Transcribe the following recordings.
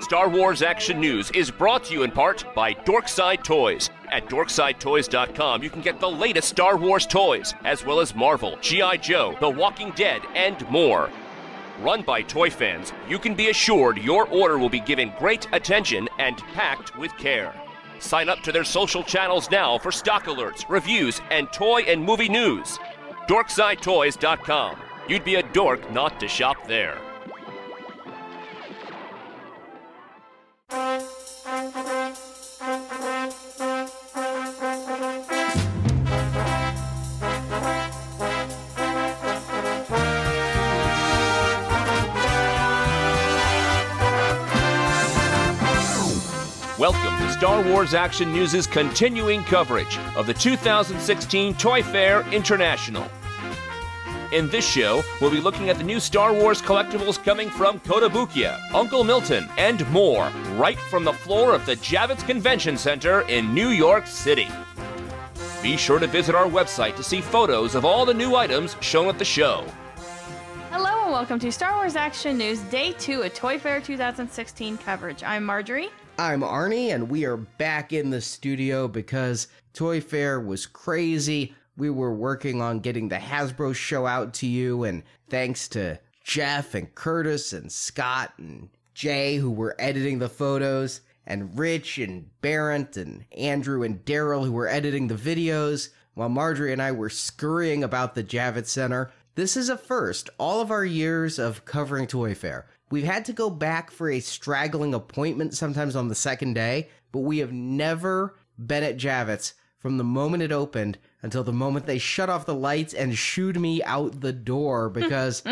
Star Wars Action News is brought to you in part by Dorkside Toys. At dorksidetoys.com, you can get the latest Star Wars toys, as well as Marvel, G.I. Joe, The Walking Dead, and more. Run by toy fans, you can be assured your order will be given great attention and packed with care. Sign up to their social channels now for stock alerts, reviews, and toy and movie news. DorksideToys.com. You'd be a dork not to shop there. Welcome to Star Wars Action News' continuing coverage of the 2016 Toy Fair International. In this show, we'll be looking at the new Star Wars collectibles coming from Kotobukiya, Uncle Milton, and more, right from the floor of the Javits Convention Center in New York City. Be sure to visit our website to see photos of all the new items shown at the show. Hello and welcome to Star Wars Action News Day 2 of Toy Fair 2016 coverage. I'm Marjorie. I'm Arnie, and we are back in the studio because Toy Fair was crazy. We were working on getting the Hasbro show out to you, and thanks to Jeff and Curtis and Scott and Jay who were editing the photos, and Rich and Barrett and Andrew and Daryl who were editing the videos, while Marjorie and I were scurrying about the Javits Center. This is a first. All of our years of covering Toy Fair. We've had to go back for a straggling appointment sometimes on the second day, but we have never been at Javits from the moment it opened until the moment they shut off the lights and shooed me out the door because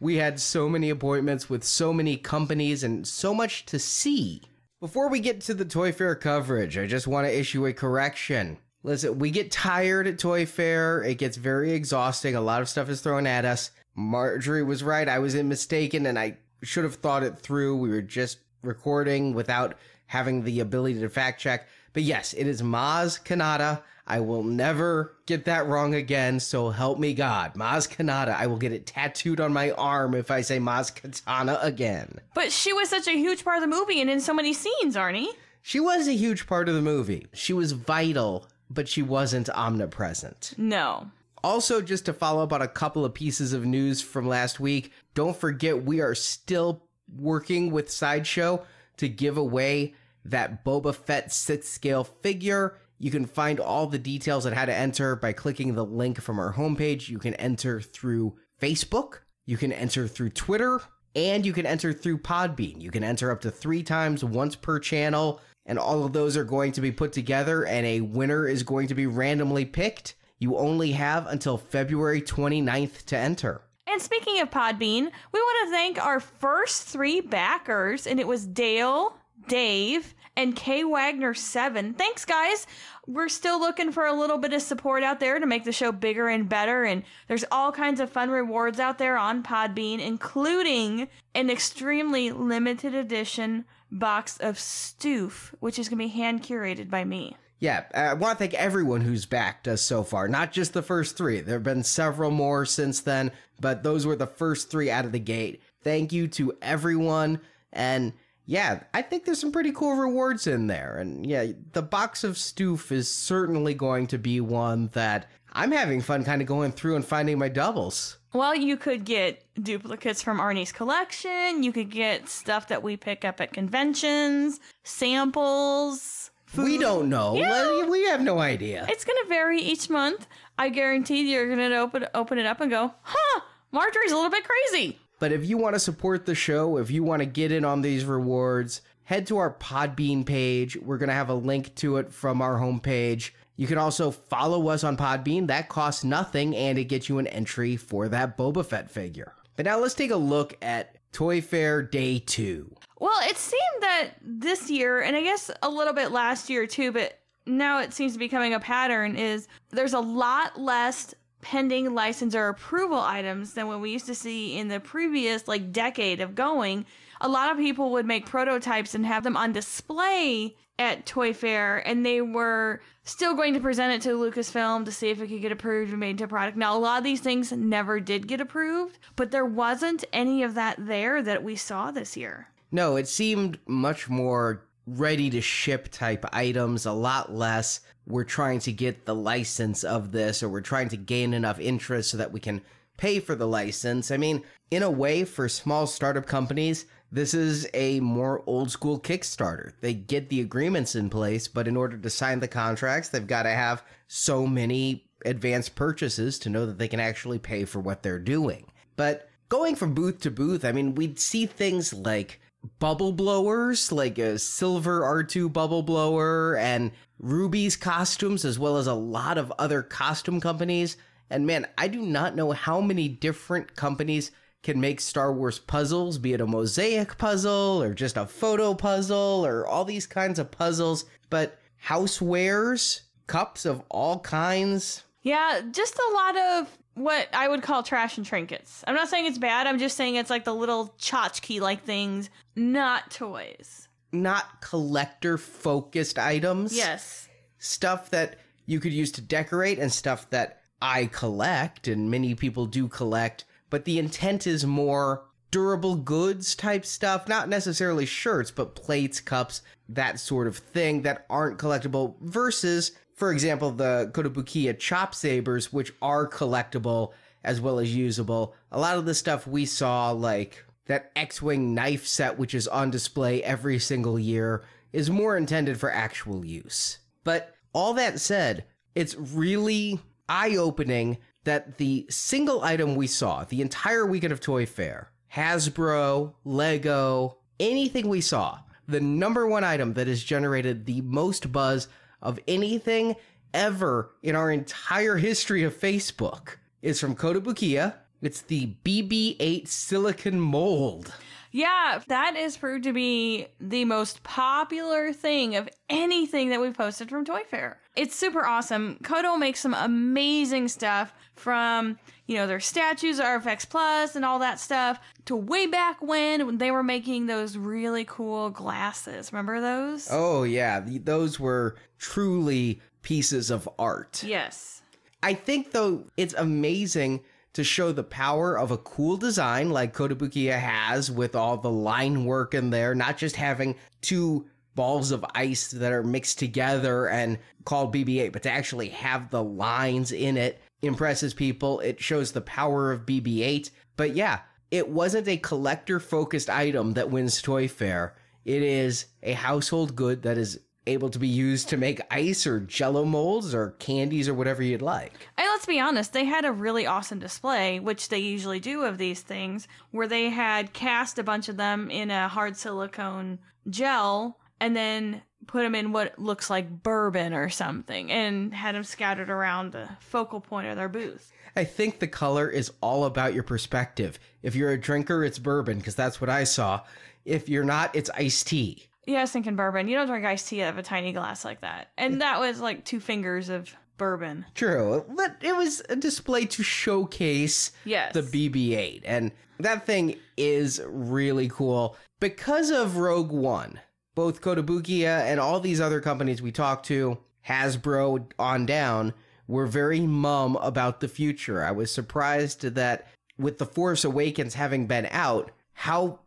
we had so many appointments with so many companies and so much to see. Before we get to the Toy Fair coverage, I just want to issue a correction. Listen, we get tired at Toy Fair. It gets very exhausting. A lot of stuff is thrown at us. Marjorie was right. I was mistaken and I should have thought it through. We were just recording without having the ability to fact check. But yes, it is Maz Kanata. I will never get that wrong again, so help me God. Maz Kanata. I will get it tattooed on my arm if I say Maz Katana again. But she was such a huge part of the movie and in so many scenes, Arnie. She was a huge part of the movie. She was vital, but she wasn't omnipresent. No. Also, just to follow up on a couple of pieces of news from last week, don't forget we are still working with Sideshow to give away that Boba Fett sixth scale figure. You can find all the details on how to enter by clicking the link from our homepage. You can enter through Facebook, you can enter through Twitter, and you can enter through Podbean. You can enter up to three times, once per channel, and all of those are going to be put together, and a winner is going to be randomly picked. You only have until February 29th to enter. And speaking of Podbean, we want to thank our first three backers, and it was Dale, Dave, and K Wagner 7. Thanks, guys. We're still looking for a little bit of support out there to make the show bigger and better. And there's all kinds of fun rewards out there on Podbean, including an extremely limited edition box of Stoof, which is going to be hand curated by me. Yeah, uh, I want to thank everyone who's backed us so far, not just the first three. There have been several more since then, but those were the first three out of the gate. Thank you to everyone. And yeah, I think there's some pretty cool rewards in there. And yeah, the box of Stoof is certainly going to be one that I'm having fun kind of going through and finding my doubles. Well, you could get duplicates from Arnie's collection. You could get stuff that we pick up at conventions, samples. Food. We don't know. Yeah. We have no idea. It's gonna vary each month. I guarantee you're gonna open open it up and go, huh? Marjorie's a little bit crazy. But if you want to support the show, if you want to get in on these rewards, head to our Podbean page. We're going to have a link to it from our homepage. You can also follow us on Podbean. That costs nothing and it gets you an entry for that Boba Fett figure. But now let's take a look at Toy Fair Day 2. Well, it seemed that this year, and I guess a little bit last year too, but now it seems to be becoming a pattern, is there's a lot less pending license or approval items than what we used to see in the previous like decade of going. A lot of people would make prototypes and have them on display at Toy Fair, and they were still going to present it to Lucasfilm to see if it could get approved and made into a product. Now, a lot of these things never did get approved, but there wasn't any of that there that we saw this year. No, it seemed much more ready to ship type items, a lot less. We're trying to get the license of this, or we're trying to gain enough interest so that we can pay for the license. I mean, in a way, for small startup companies, this is a more old school Kickstarter. They get the agreements in place, but in order to sign the contracts, they've got to have so many advanced purchases to know that they can actually pay for what they're doing. But going from booth to booth, I mean, we'd see things like bubble blowers, like a silver R2 bubble blower, and Rubie's costumes, as well as a lot of other costume companies. And man, I do not know how many different companies can make Star Wars puzzles, be it a mosaic puzzle or just a photo puzzle or all these kinds of puzzles. But housewares, cups of all kinds. Yeah, just a lot of what I would call trash and trinkets. I'm not saying it's bad. I'm just saying it's like the little tchotchke like things, not toys. Not collector focused items. Yes. Stuff that you could use to decorate and stuff that I collect and many people do collect but the intent is more durable goods type stuff, not necessarily shirts, but plates, cups, that sort of thing that aren't collectible versus, for example, the Kotobukiya chop sabers, which are collectible as well as usable. A lot of the stuff we saw, like that X Wing knife set, which is on display every single year, is more intended for actual use. But all that said, it's really eye opening that the single item we saw the entire weekend of Toy Fair, Hasbro, Lego, anything we saw, the number one item that has generated the most buzz of anything ever in our entire history of Facebook is from Kotobukiya. It's the BB 8 silicon mold. Yeah, that is proved to be the most popular thing of anything that we've posted from Toy Fair. It's super awesome. Koto makes some amazing stuff from, you know, their statues, ARTFX Plus, and all that stuff, to way back when, when they were making those really cool glasses. Remember those? Oh, yeah. Those were truly pieces of art. Yes. I think, though, it's amazing to show the power of a cool design like Kotobukiya has with all the line work in there, not just having two balls of ice that are mixed together and called BB 8, but to actually have the lines in it impresses people. It shows the power of BB 8. But yeah, it wasn't a collector focused item that wins Toy Fair. It is a household good that is able to be used to make ice or jello molds or candies or whatever you'd like. And let's be honest, they had a really awesome display, which they usually do of these things, where they had cast a bunch of them in a hard silicone gel and then put them in what looks like bourbon or something and had them scattered around the focal point of their booth. I think the color is all about your perspective. If you're a drinker, it's bourbon because that's what I saw. If you're not, it's iced tea. Yeah, I was thinking bourbon. You don't drink iced tea out of a tiny glass like that. And that was like two fingers of bourbon. True. But it was a display to showcase yes. the BB 8. And that thing is really cool. Because of Rogue One, both Kotobukiya and all these other companies we talked to, Hasbro on down, were very mum about the future. I was surprised that with The Force Awakens having been out, how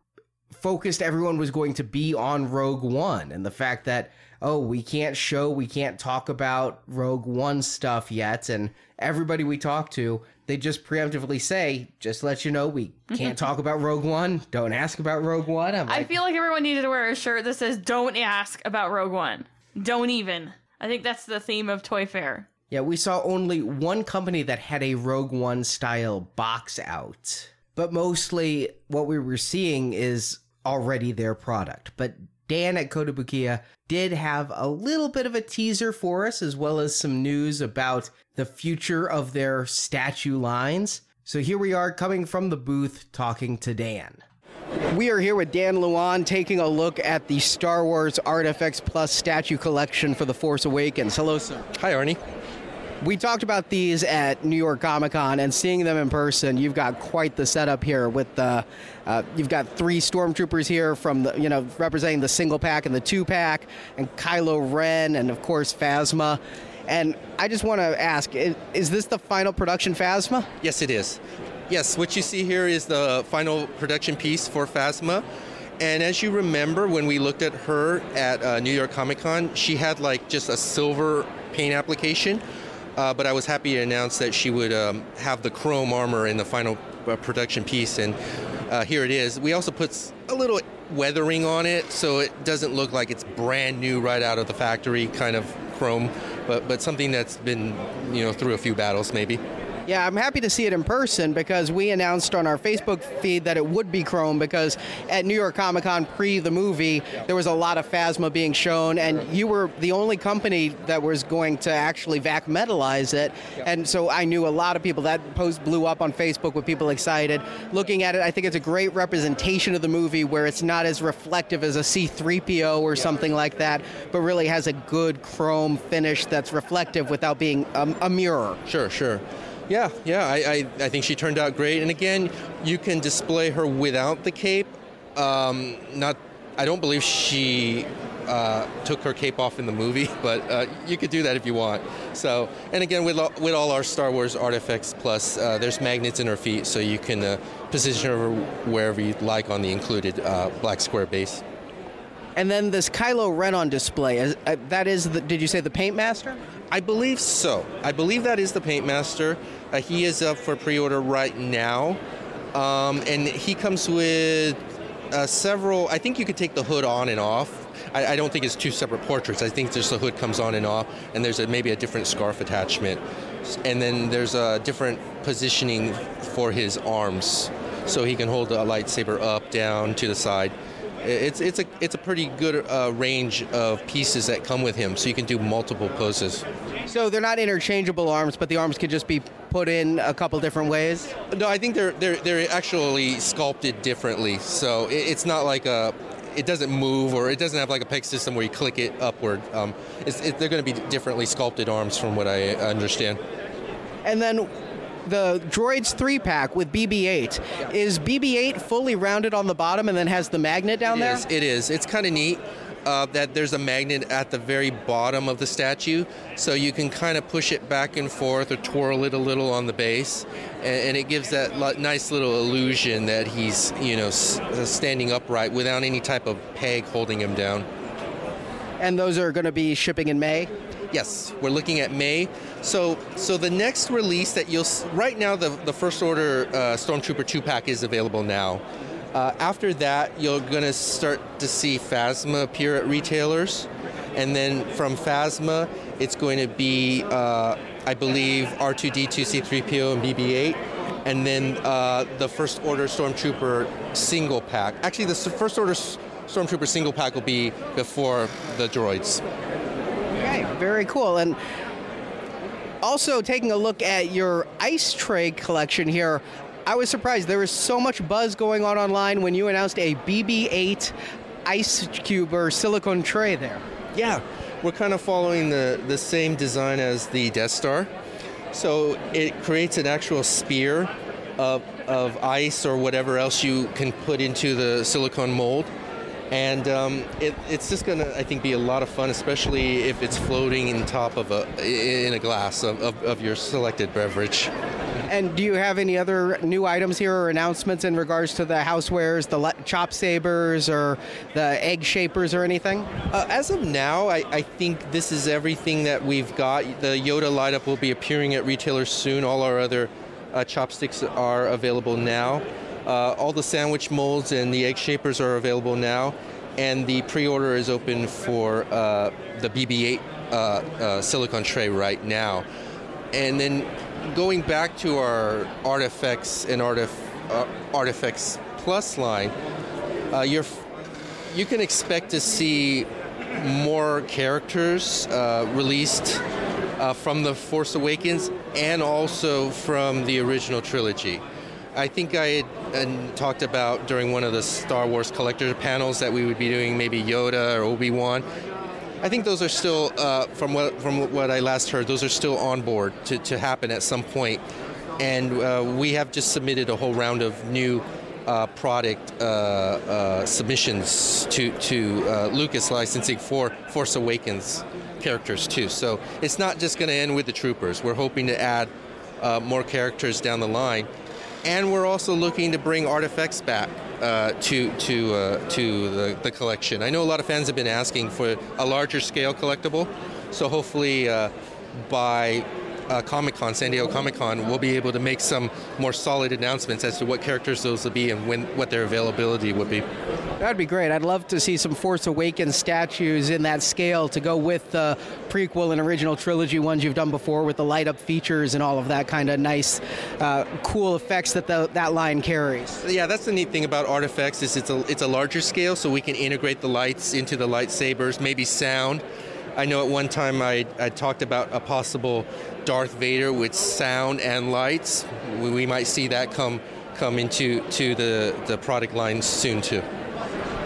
focused everyone was going to be on Rogue One and the fact that oh we can't show we can't talk about Rogue One stuff yet and everybody we talk to they just preemptively say just let you know we can't talk about Rogue One. Don't ask about Rogue One. Like, I feel like everyone needed to wear a shirt that says don't ask about Rogue One. Don't even. I think that's the theme of Toy Fair. Yeah we saw only one company that had a Rogue One style box out but mostly what we were seeing is already their product. But Dan at Kotobukiya did have a little bit of a teaser for us, as well as some news about the future of their statue lines. So here we are coming from the booth talking to Dan. We are here with Dan Luan taking a look at the Star Wars ARTFX Plus statue collection for The Force Awakens. Hello, sir. Hi, Arnie. We talked about these at New York Comic Con, and seeing them in person, you've got quite the setup here. With the, uh, you've got three stormtroopers here from the, you know, representing the single pack and the two pack, and Kylo Ren, and of course Phasma. And I just want to ask: is, is this the final production Phasma? Yes, it is. Yes, what you see here is the final production piece for Phasma And as you remember, when we looked at her at uh, New York Comic Con, she had like just a silver paint application. Uh, but I was happy to announce that she would um, have the chrome armor in the final uh, production piece, and uh, here it is. We also put a little weathering on it, so it doesn't look like it's brand new right out of the factory, kind of chrome, but but something that's been you know through a few battles maybe. Yeah, I'm happy to see it in person because we announced on our Facebook feed that it would be Chrome because at New York Comic Con pre the movie, there was a lot of Phasma being shown, and you were the only company that was going to actually vac metalize it. And so I knew a lot of people. That post blew up on Facebook with people excited. Looking at it, I think it's a great representation of the movie where it's not as reflective as a C3PO or something like that, but really has a good chrome finish that's reflective without being a, a mirror. Sure, sure. Yeah, yeah, I, I, I, think she turned out great. And again, you can display her without the cape. Um, not, I don't believe she uh, took her cape off in the movie, but uh, you could do that if you want. So, and again, with with all our Star Wars ARTFX plus, uh, there's magnets in her feet, so you can uh, position her wherever you'd like on the included uh, black square base. And then this Kylo Ren on display. Uh, that is, the, did you say the Paint Master? I believe so. I believe that is the Paint Master. Uh, he is up for pre-order right now, um, and he comes with uh, several. I think you could take the hood on and off. I, I, don't think it's two separate portraits. I think just the hood comes on and off, and there's a, maybe a different scarf attachment, and then there's a different positioning for his arms, so he can hold a lightsaber up, down, to the side it's it's a it's a pretty good uh, range of pieces that come with him, so you can do multiple poses. So they're not interchangeable arms, but the arms could just be put in a couple different ways. No, I think they're they're they're actually sculpted differently. So it's not like a it doesn't move or it doesn't have like a peg system where you click it upward. Um, it, they're going to be differently sculpted arms, from what I understand. And then the Droids 3 pack with BB 8. Is BB 8 fully rounded on the bottom and then has the magnet down it there? Is, it is. It's kind of neat. Uh, that there's a magnet at the very bottom of the statue, so you can kind of push it back and forth or twirl it a little on the base, and, and it gives that nice little illusion that he's, you know, s- uh, standing upright without any type of peg holding him down. And those are going to be shipping in May. Yes, we're looking at May. So, so the next release that you'll right now, the the first order uh, Stormtrooper two pack is available now. Uh, after that, you're going to start to see Phasma appear at retailers, and then from Phasma, it's going to be, uh, I believe, R2D2, C3PO, and BB-8, and then uh, the first order Stormtrooper single pack. Actually, the first order Stormtrooper single pack will be before the droids. Very cool. And also taking a look at your ice tray collection here, I was surprised there was so much buzz going on online when you announced a BB-8 ice cube or silicone tray there. Yeah, we're kind of following the, the same design as the Death Star. So it creates an actual spear of, of ice or whatever else you can put into the silicone mold and um, it, it's just going to, I think, be a lot of fun, especially if it's floating in top of a in a glass of, of, of, your selected beverage. And do you have any other new items here or announcements in regards to the housewares, the chop sabers, or the egg shapers, or anything? Uh, as of now, I, I think this is everything that we've got. The Yoda light up will be appearing at retailers soon. All our other uh, chopsticks are available now. Uh, all the sandwich molds and the egg shapers are available now, and the pre-order is open for uh, the BB-8 uh, uh, silicon tray right now. And then going back to our artifacts and artif- uh, ARTFX plus line, uh, you're you can expect to see more characters released from the Force Awakens and also from the original trilogy. I think I had talked about during one of the Star Wars collector panels that we would be doing maybe Yoda or Obi Wan. I think those are still, uh, from what from what I last heard, those are still on board to, to happen at some point. And uh, we have just submitted a whole round of new uh, product uh, uh, submissions to to uh, Lucas licensing for Force Awakens characters too. So it's not just going to end with the troopers. We're hoping to add more characters down the line and we're also looking to bring artifacts back uh, to to uh, to the, the collection. I know a lot of fans have been asking for a larger scale collectible, so hopefully uh, by uh, Comic Con, San Diego Comic Con, we'll be able to make some more solid announcements as to what characters those will be and when what their availability would be. That'd be great. I'd love to see some Force Awakens statues in that scale to go with the prequel and original trilogy ones you've done before with the light up features and all of that kind of nice, uh, cool effects that the, that line carries. Yeah, that's the neat thing about artifacts is it's a it's a larger scale, so we can integrate the lights into the lightsabers, maybe sound. I know at one time I, I talked about a possible Darth Vader with sound and lights. We, we might see that come come into to the, the product line soon too.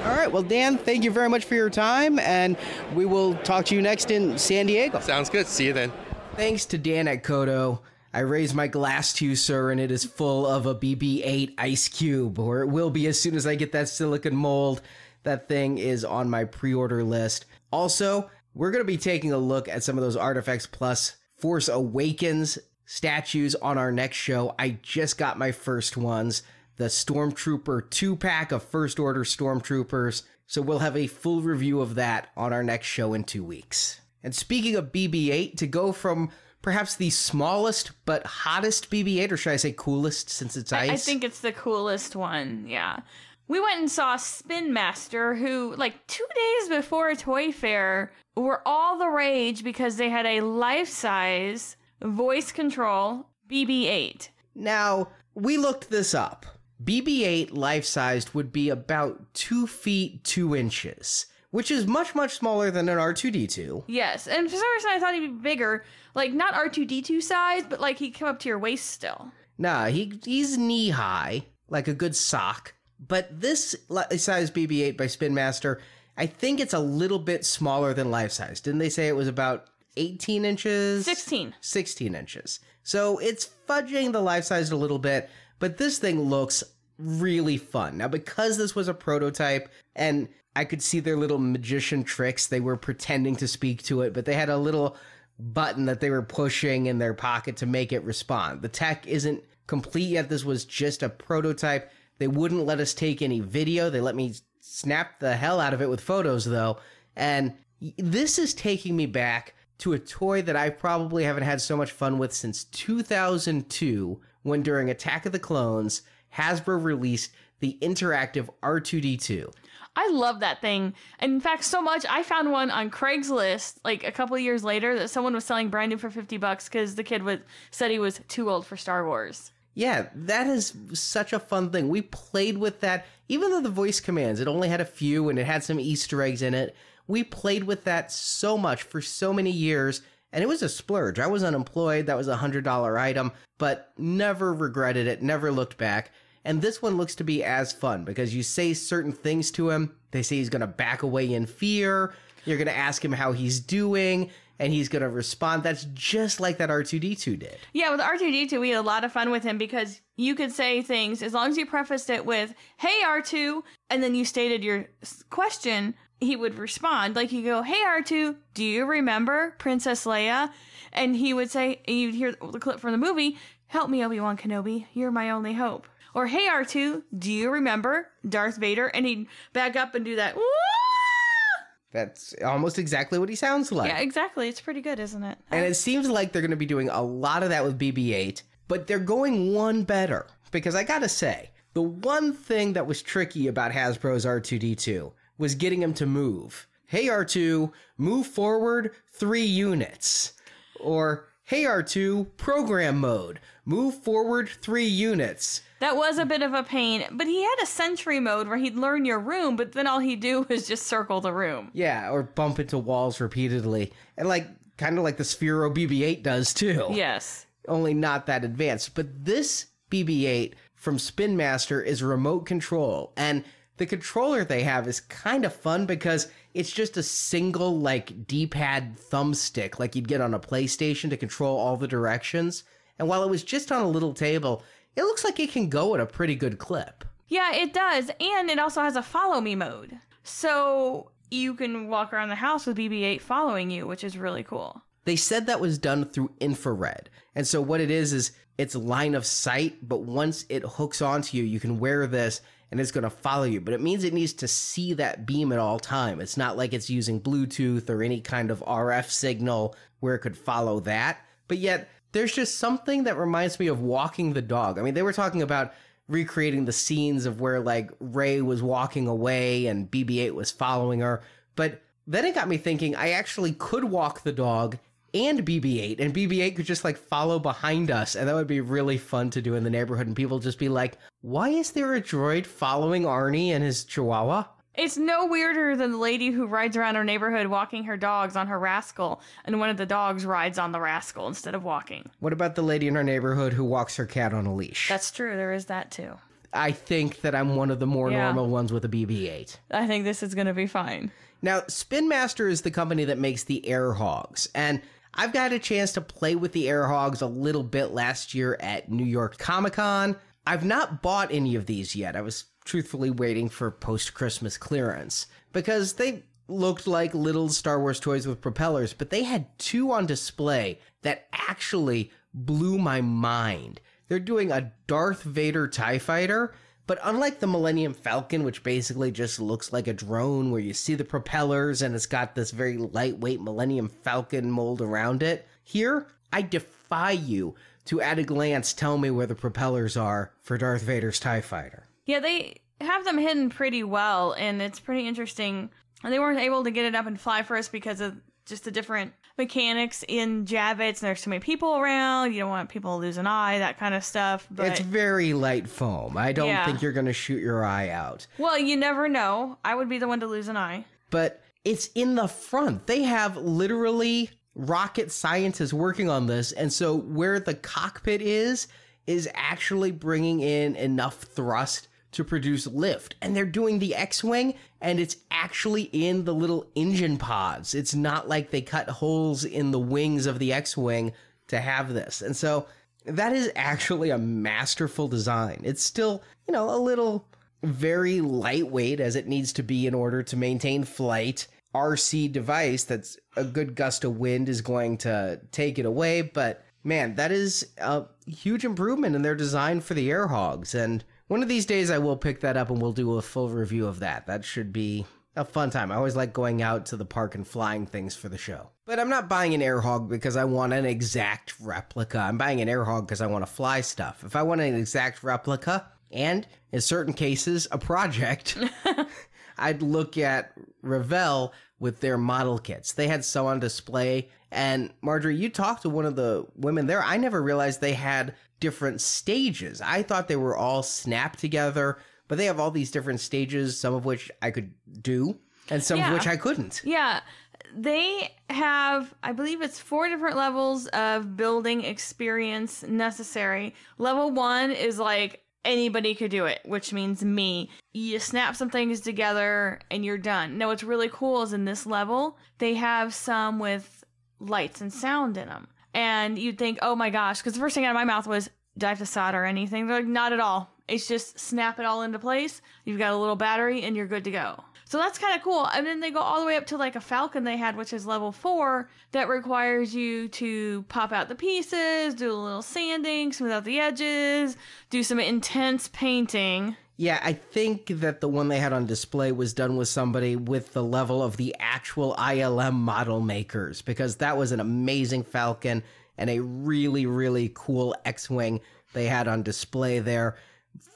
All right. Well, Dan, thank you very much for your time, and we will talk to you next in San Diego. Sounds good. See you then. Thanks to Dan at Koto. I raise my glass to you, sir, and it is full of a BB 8 ice cube, or it will be as soon as I get that silicon mold. That thing is on my pre order list. Also, we're going to be taking a look at some of those ARTFX Plus Force Awakens statues on our next show. I just got my first ones the Stormtrooper 2 pack of First Order Stormtroopers. So we'll have a full review of that on our next show in two weeks. And speaking of BB 8, to go from perhaps the smallest but hottest BB 8, or should I say coolest since it's ice? I think it's the coolest one, yeah. We went and saw Spin Master, who, like, two days before Toy Fair, were all the rage because they had a life size voice control BB 8. Now, we looked this up. BB 8 life sized would be about 2 feet 2 inches, which is much, much smaller than an R2D2. Yes, and for some reason I thought he'd be bigger. Like, not R2D2 size, but like he'd come up to your waist still. Nah, he, he's knee high, like a good sock. But this size BB 8 by Spin Master, I think it's a little bit smaller than life size. Didn't they say it was about 18 inches? 16. 16 inches. So it's fudging the life size a little bit, but this thing looks really fun. Now, because this was a prototype and I could see their little magician tricks, they were pretending to speak to it, but they had a little button that they were pushing in their pocket to make it respond. The tech isn't complete yet. This was just a prototype. They wouldn't let us take any video. They let me snap the hell out of it with photos, though. And this is taking me back to a toy that I probably haven't had so much fun with since 2002, when during Attack of the Clones, Hasbro released the interactive R2D2. I love that thing. And in fact, so much I found one on Craigslist like a couple years later that someone was selling brand new for 50 bucks because the kid was said he was too old for Star Wars. Yeah, that is such a fun thing. We played with that, even though the voice commands, it only had a few and it had some Easter eggs in it. We played with that so much for so many years, and it was a splurge. I was unemployed, that was a $100 item, but never regretted it, never looked back. And this one looks to be as fun because you say certain things to him. They say he's going to back away in fear. You're going to ask him how he's doing, and he's going to respond. That's just like that R2D2 did. Yeah, with R2D2, we had a lot of fun with him because you could say things as long as you prefaced it with, hey, R2, and then you stated your question, he would respond. Like you go, hey, R2, do you remember Princess Leia? And he would say, you'd hear the clip from the movie, help me, Obi Wan Kenobi, you're my only hope. Or, hey, R2, do you remember Darth Vader? And he'd back up and do that, "Wah!" That's almost exactly what he sounds like. Yeah, exactly. It's pretty good, isn't it? And it seems like they're going to be doing a lot of that with BB 8, but they're going one better. Because I gotta say, the one thing that was tricky about Hasbro's R2D2 was getting him to move. Hey R2, move forward three units. Or, hey R2, program mode, move forward three units. That was a bit of a pain, but he had a sentry mode where he'd learn your room, but then all he'd do was just circle the room. Yeah, or bump into walls repeatedly. And like, kind of like the Sphero BB 8 does too. Yes. only not that advanced. But this BB-8 from Spin Master is remote control, and the controller they have is kind of fun because it's just a single like D-pad thumbstick like you'd get on a PlayStation to control all the directions. And while it was just on a little table, it looks like it can go at a pretty good clip. Yeah, it does. And it also has a follow me mode. So you can walk around the house with BB 8 following you, which is really cool. They said that was done through infrared. And so what it is is it's line of sight, but once it hooks onto you, you can wear this and it's going to follow you. But it means it needs to see that beam at all time. It's not like it's using Bluetooth or any kind of RF signal where it could follow that. But yet there's just something that reminds me of walking the dog. I mean, they were talking about recreating the scenes of where like Rey was walking away and BB-8 was following her, but then it got me thinking I actually could walk the dog and BB-8 and BB-8 could just like follow behind us and that would be really fun to do in the neighborhood and people just be like, "Why is there a droid following Arnie and his chihuahua?" It's no weirder than the lady who rides around her neighborhood walking her dogs on her rascal, and one of the dogs rides on the rascal instead of walking. What about the lady in our neighborhood who walks her cat on a leash? That's true, there is that too. I think that I'm one of the more Yeah. normal ones with a BB-8. I think this is gonna be fine. Now, Spin Master is the company that makes the Air Hogs, and I've got a chance to play with the Air Hogs a little bit last year at New York Comic Con. I've not bought any of these yet. I was truthfully waiting for post Christmas clearance because they looked like little Star Wars toys with propellers, but they had two on display that actually blew my mind. They're doing a Darth Vader TIE fighter, but unlike the Millennium Falcon, which basically just looks like a drone where you see the propellers and it's got this very lightweight Millennium Falcon mold around it, here, I defy you to at a glance tell me where the propellers are for Darth Vader's TIE fighter. Yeah, they have them hidden pretty well, and it's pretty interesting. They weren't able to get it up and fly for us because of just the different mechanics in Javits, and there's too many people around. You don't want people to lose an eye, that kind of stuff. But It's very light foam. I don't Yeah. think you're going to shoot your eye out. well, you never know. I would be the one to lose an eye. but it's in the front. They have literally rocket scientists working on this. And so where the cockpit is, is actually bringing in enough thrust to produce lift. And they're doing the X Wing, and it's actually in the little engine pods. It's not like they cut holes in the wings of the X Wing to have this. And so that is actually a masterful design. It's still, you know, a little very lightweight as it needs to be in order to maintain flight. RC device that's a good gust of wind is going to take it away, but man, that is a huge improvement in their design for the air hogs. And one of these days I will pick that up and we'll do a full review of that. That should be a fun time. I always like going out to the park and flying things for the show. But I'm not buying an air hog because I want an exact replica. I'm buying an air hog because I want to fly stuff. If I want an exact replica, and in certain cases, a project, I'd look at Revell with their model kits. They had some on display. And Marjorie, you talked to one of the women there. I never realized they had different stages. I thought they were all snapped together, but they have all these different stages, some of which I could do and some Yeah. of which I couldn't. Yeah, they have, I believe it's four different levels of building experience necessary. Level one is like anybody could do it, which means me. You snap some things together and you're done. Now, what's really cool is in this level, they have some with lights and sound in them. And you'd think, oh my gosh, because the first thing out of my mouth was, do I have to solder anything? They're like, not at all. It's just snap it all into place. You've got a little battery and you're good to go. So that's kind of cool. And then they go all the way up to like a Falcon they had, which is level four, that requires you to pop out the pieces, do a little sanding, smooth out the edges, do some intense painting. Yeah, I think that the one they had on display was done with somebody with the level of the actual ILM model makers because that was an amazing Falcon and a really, really cool X Wing they had on display there.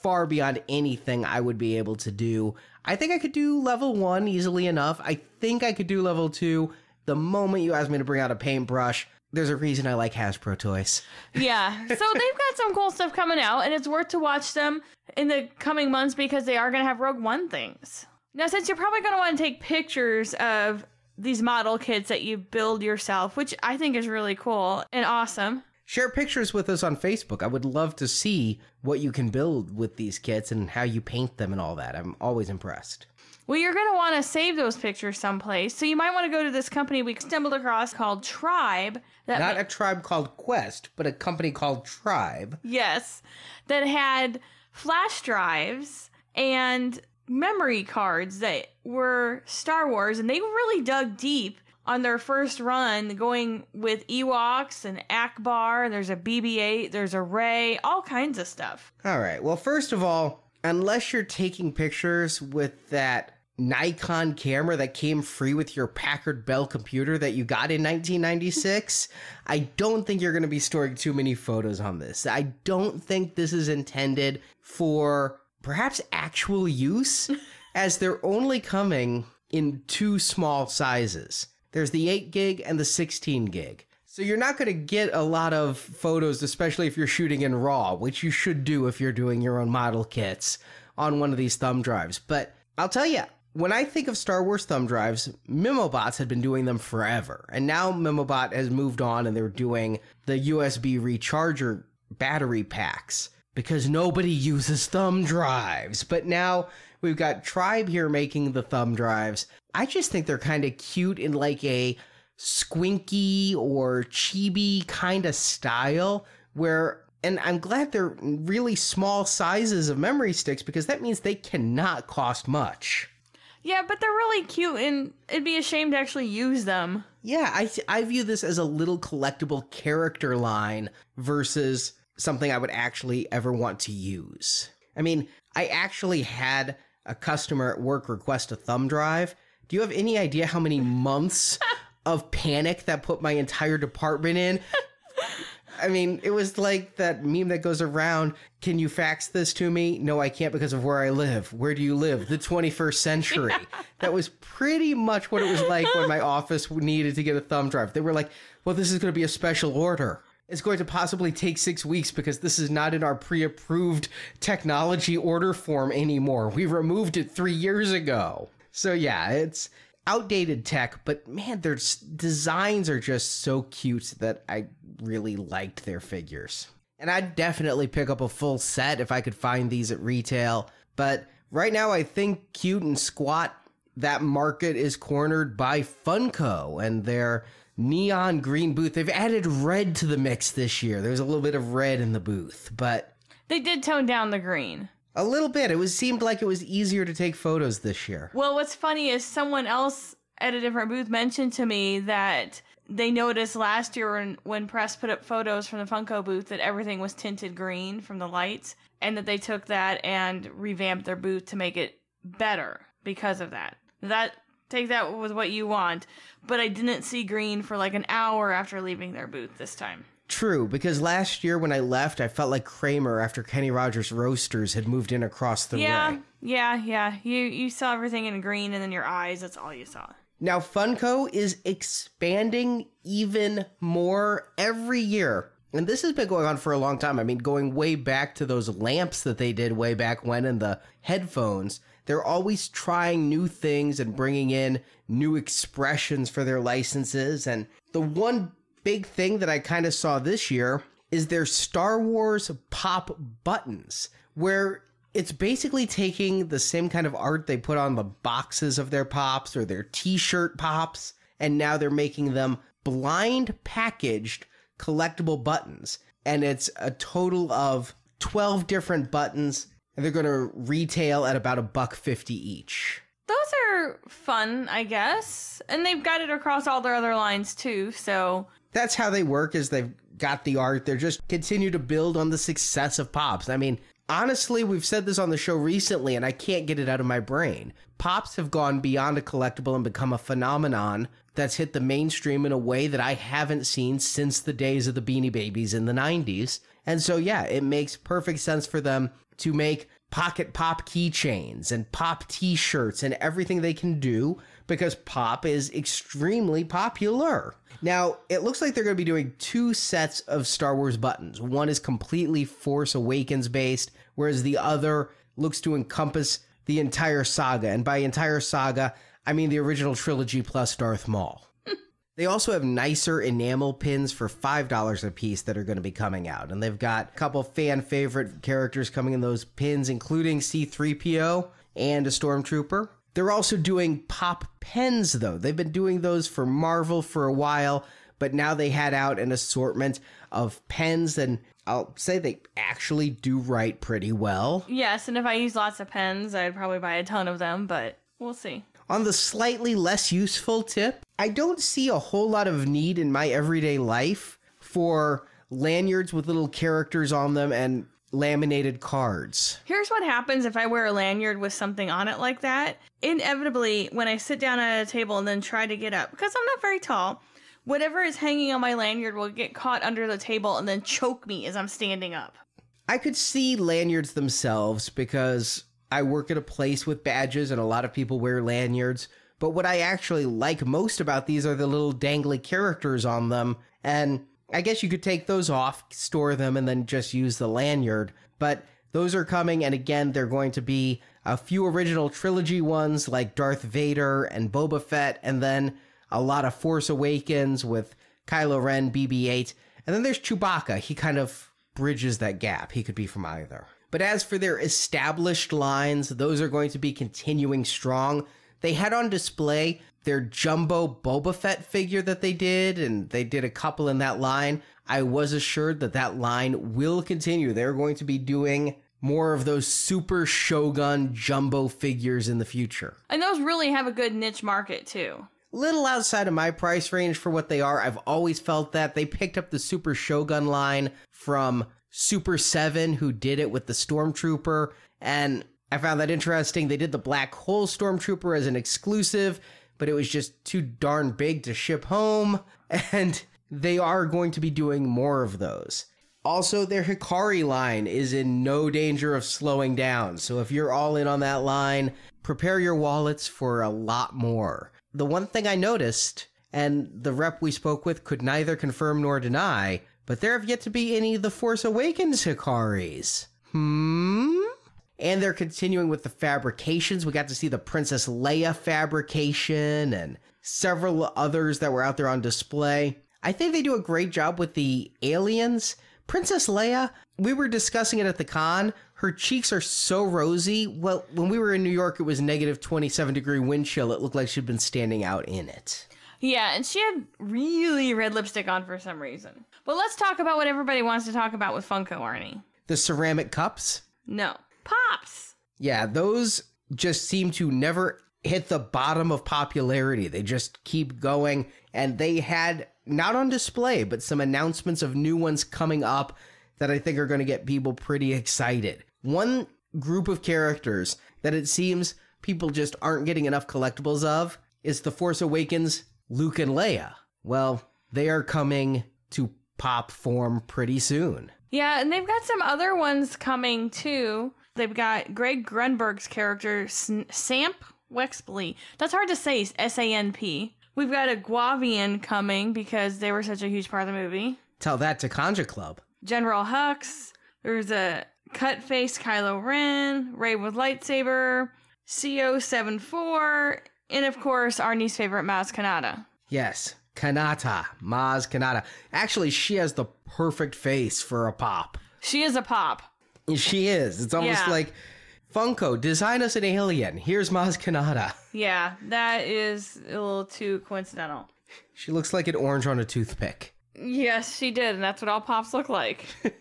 Far beyond anything I would be able to do. I think I could do level one easily enough. I think I could do level two. The moment you ask me to bring out a paintbrush, there's a reason I like Hasbro toys. Yeah. So they've got some cool stuff coming out, and it's worth to watch them in the coming months because they are going to have Rogue One things. Now, since you're probably going to want to take pictures of these model kits that you build yourself, which I think is really cool and awesome. Share pictures with us on Facebook. I would love to see what you can build with these kits and how you paint them and all that. I'm always impressed. Well, you're going to want to save those pictures someplace. So you might want to go to this company we stumbled across called Tribe. That Not a tribe called Quest, but a company called Tribe. Yes, that had flash drives and memory cards that were Star Wars, and they really dug deep on their first run going with Ewoks and Ackbar. There's a BB 8, there's a Rey, all kinds of stuff. All right. Well, first of all, unless you're taking pictures with that Nikon camera that came free with your Packard Bell computer that you got in 1996, I don't think you're going to be storing too many photos on this. I don't think this is intended for perhaps actual use, as they're only coming in two small sizes. There's the 8 gig and the 16 gig. So you're not going to get a lot of photos, especially if you're shooting in RAW, which you should do if you're doing your own model kits on one of these thumb drives. But I'll tell you, when I think of Star Wars thumb drives, Mimobots had been doing them forever. And now Mimobot has moved on and they're doing the USB recharger battery packs because nobody uses thumb drives. But now we've got Tribe here making the thumb drives. I just think they're kind of cute in like a squinky or chibi kind of style where and I'm glad they're really small sizes of memory sticks because that means they cannot cost much. Yeah, but they're really cute and it'd be a shame to actually use them. Yeah, I I view this as a little collectible character line versus something I would actually ever want to use. I mean, I actually had a customer at work request a thumb drive. Do you have any idea how many months of panic that put my entire department in? I mean, it was like that meme that goes around. Can you fax this to me? No, I can't because of where I live. Where do you live? The 21st century. Yeah. That was pretty much what it was like when my office needed to get a thumb drive. They were like, well, this is going to be a special order. It's going to possibly take six weeks because this is not in our pre approved technology order form anymore. We removed it three years ago. So, yeah, it's outdated tech, but man, their designs are just so cute that I really liked their figures. And I'd definitely pick up a full set if I could find these at retail. But right now, I think cute and squat, that market is cornered by Funko and their neon green booth. They've added red to the mix this year. There's a little bit of red in the booth, but they did tone down the green. A little bit. It was seemed like it was easier to take photos this year. Well, what's funny is someone else at a different booth mentioned to me that they noticed last year when, when press put up photos from the Funko booth that everything was tinted green from the lights, and that they took that and revamped their booth to make it better because of that. That take that with what you want, but I didn't see green for like an hour after leaving their booth this time. True, because last year when I left, I felt like Kramer after Kenny Rogers Roasters had moved in across the yeah, ring. Yeah, yeah, You you saw everything in green, and then your eyes. That's all you saw. Now Funko is expanding even more every year. And this has been going on for a long time. I mean, going way back to those lamps that they did way back when and the headphones. They're always trying new things and bringing in new expressions for their licenses. And the one big thing that I kind of saw this year is their Star Wars pop buttons, where it's basically taking the same kind of art they put on the boxes of their pops or their t shirt pops, and now they're making them blind packaged collectible buttons. And it's a total of 12 different buttons, and they're going to retail at about a buck 50 each. Those are fun, I guess. And they've got it across all their other lines too, so that's how they work is they've got the art they're just continue to build on the success of pops i mean honestly we've said this on the show recently and i can't get it out of my brain. Pops have gone beyond a collectible and become a phenomenon that's hit the mainstream in a way that i haven't seen since the days of the beanie babies in the 90s and so yeah it makes perfect sense for them to make pocket pop keychains and pop t-shirts and everything they can do because pop is extremely popular. Now, it looks like they're going to be doing two sets of Star Wars buttons. One is completely Force Awakens based, whereas the other looks to encompass the entire saga. And by entire saga, I mean the original trilogy plus Darth Maul. They also have nicer enamel pins for $5 a piece that are going to be coming out. And they've got a couple fan favorite characters coming in those pins, including C3PO and a Stormtrooper. They're also doing pop pens, though. They've been doing those for Marvel for a while, but now they had out an assortment of pens, and I'll say they actually do write pretty well. Yes, and if I use lots of pens, I'd probably buy a ton of them, but we'll see. On the slightly less useful tip, I don't see a whole lot of need in my everyday life for lanyards with little characters on them and laminated cards. Here's what happens if I wear a lanyard with something on it like that. Inevitably, when I sit down at a table and then try to get up, because I'm not very tall, whatever is hanging on my lanyard will get caught under the table and then choke me as I'm standing up. I could see lanyards themselves because I work at a place with badges and a lot of people wear lanyards. But what I actually like most about these are the little dangly characters on them. And I guess you could take those off, store them, and then just use the lanyard. But those are coming, and again, they're going to be a few original trilogy ones like Darth Vader and Boba Fett, and then a lot of Force Awakens with Kylo Ren, BB 8. And then there's Chewbacca. He kind of bridges that gap. He could be from either. But as for their established lines, those are going to be continuing strong. They had on display their jumbo Boba Fett figure that they did, and they did a couple in that line. I was assured that that line will continue. They're going to be doing more of those super Shogun jumbo figures in the future. And those really have a good niche market too. Little outside of my price range for what they are. I've always felt that they picked up the Super Shogun line from Super 7, who did it with the Stormtrooper, and I found that interesting. They did the Black Hole Stormtrooper as an exclusive, but it was just too darn big to ship home, and they are going to be doing more of those. Also, their Hikari line is in no danger of slowing down, so if you're all in on that line, prepare your wallets for a lot more. The one thing I noticed, and the rep we spoke with could neither confirm nor deny, but there have yet to be any of The Force Awakens Hikaris. Hmm? And they're continuing with the fabrications. We got to see the Princess Leia fabrication and several others that were out there on display. I think they do a great job with the aliens. Princess Leia, we were discussing it at the con. Her cheeks are so rosy. Well, when we were in New York, it was negative 27 degree wind chill. It looked like she'd been standing out in it. Yeah, and she had really red lipstick on for some reason. But let's talk about what everybody wants to talk about with Funko, Arnie. The ceramic cups? No. Pops! Yeah, those just seem to never hit the bottom of popularity. They just keep going. And they had, not on display, but some announcements of new ones coming up that I think are going to get people pretty excited. One group of characters that it seems people just aren't getting enough collectibles of is The Force Awakens Luke and Leia. Well, they are coming to pop form pretty soon. Yeah, and they've got some other ones coming too. They've got Greg Grunberg's character, S- Samp Wexley. That's hard to say, S A N P. We've got a Guavian coming because they were such a huge part of the movie. Tell that to Kanjiklub. General Hux. There's a cut face Kylo Ren, Rey with lightsaber, CO74, and of course, Arnie's favorite Maz Kanata. Yes, Kanata, Maz Kanata. Actually, she has the perfect face for a pop. She is a pop. She is. It's almost Yeah. like Funko, design us an alien. Here's Maz Kanata. Yeah, that is a little too coincidental. She looks like an orange on a toothpick. Yes, she did, and that's what all pops look like.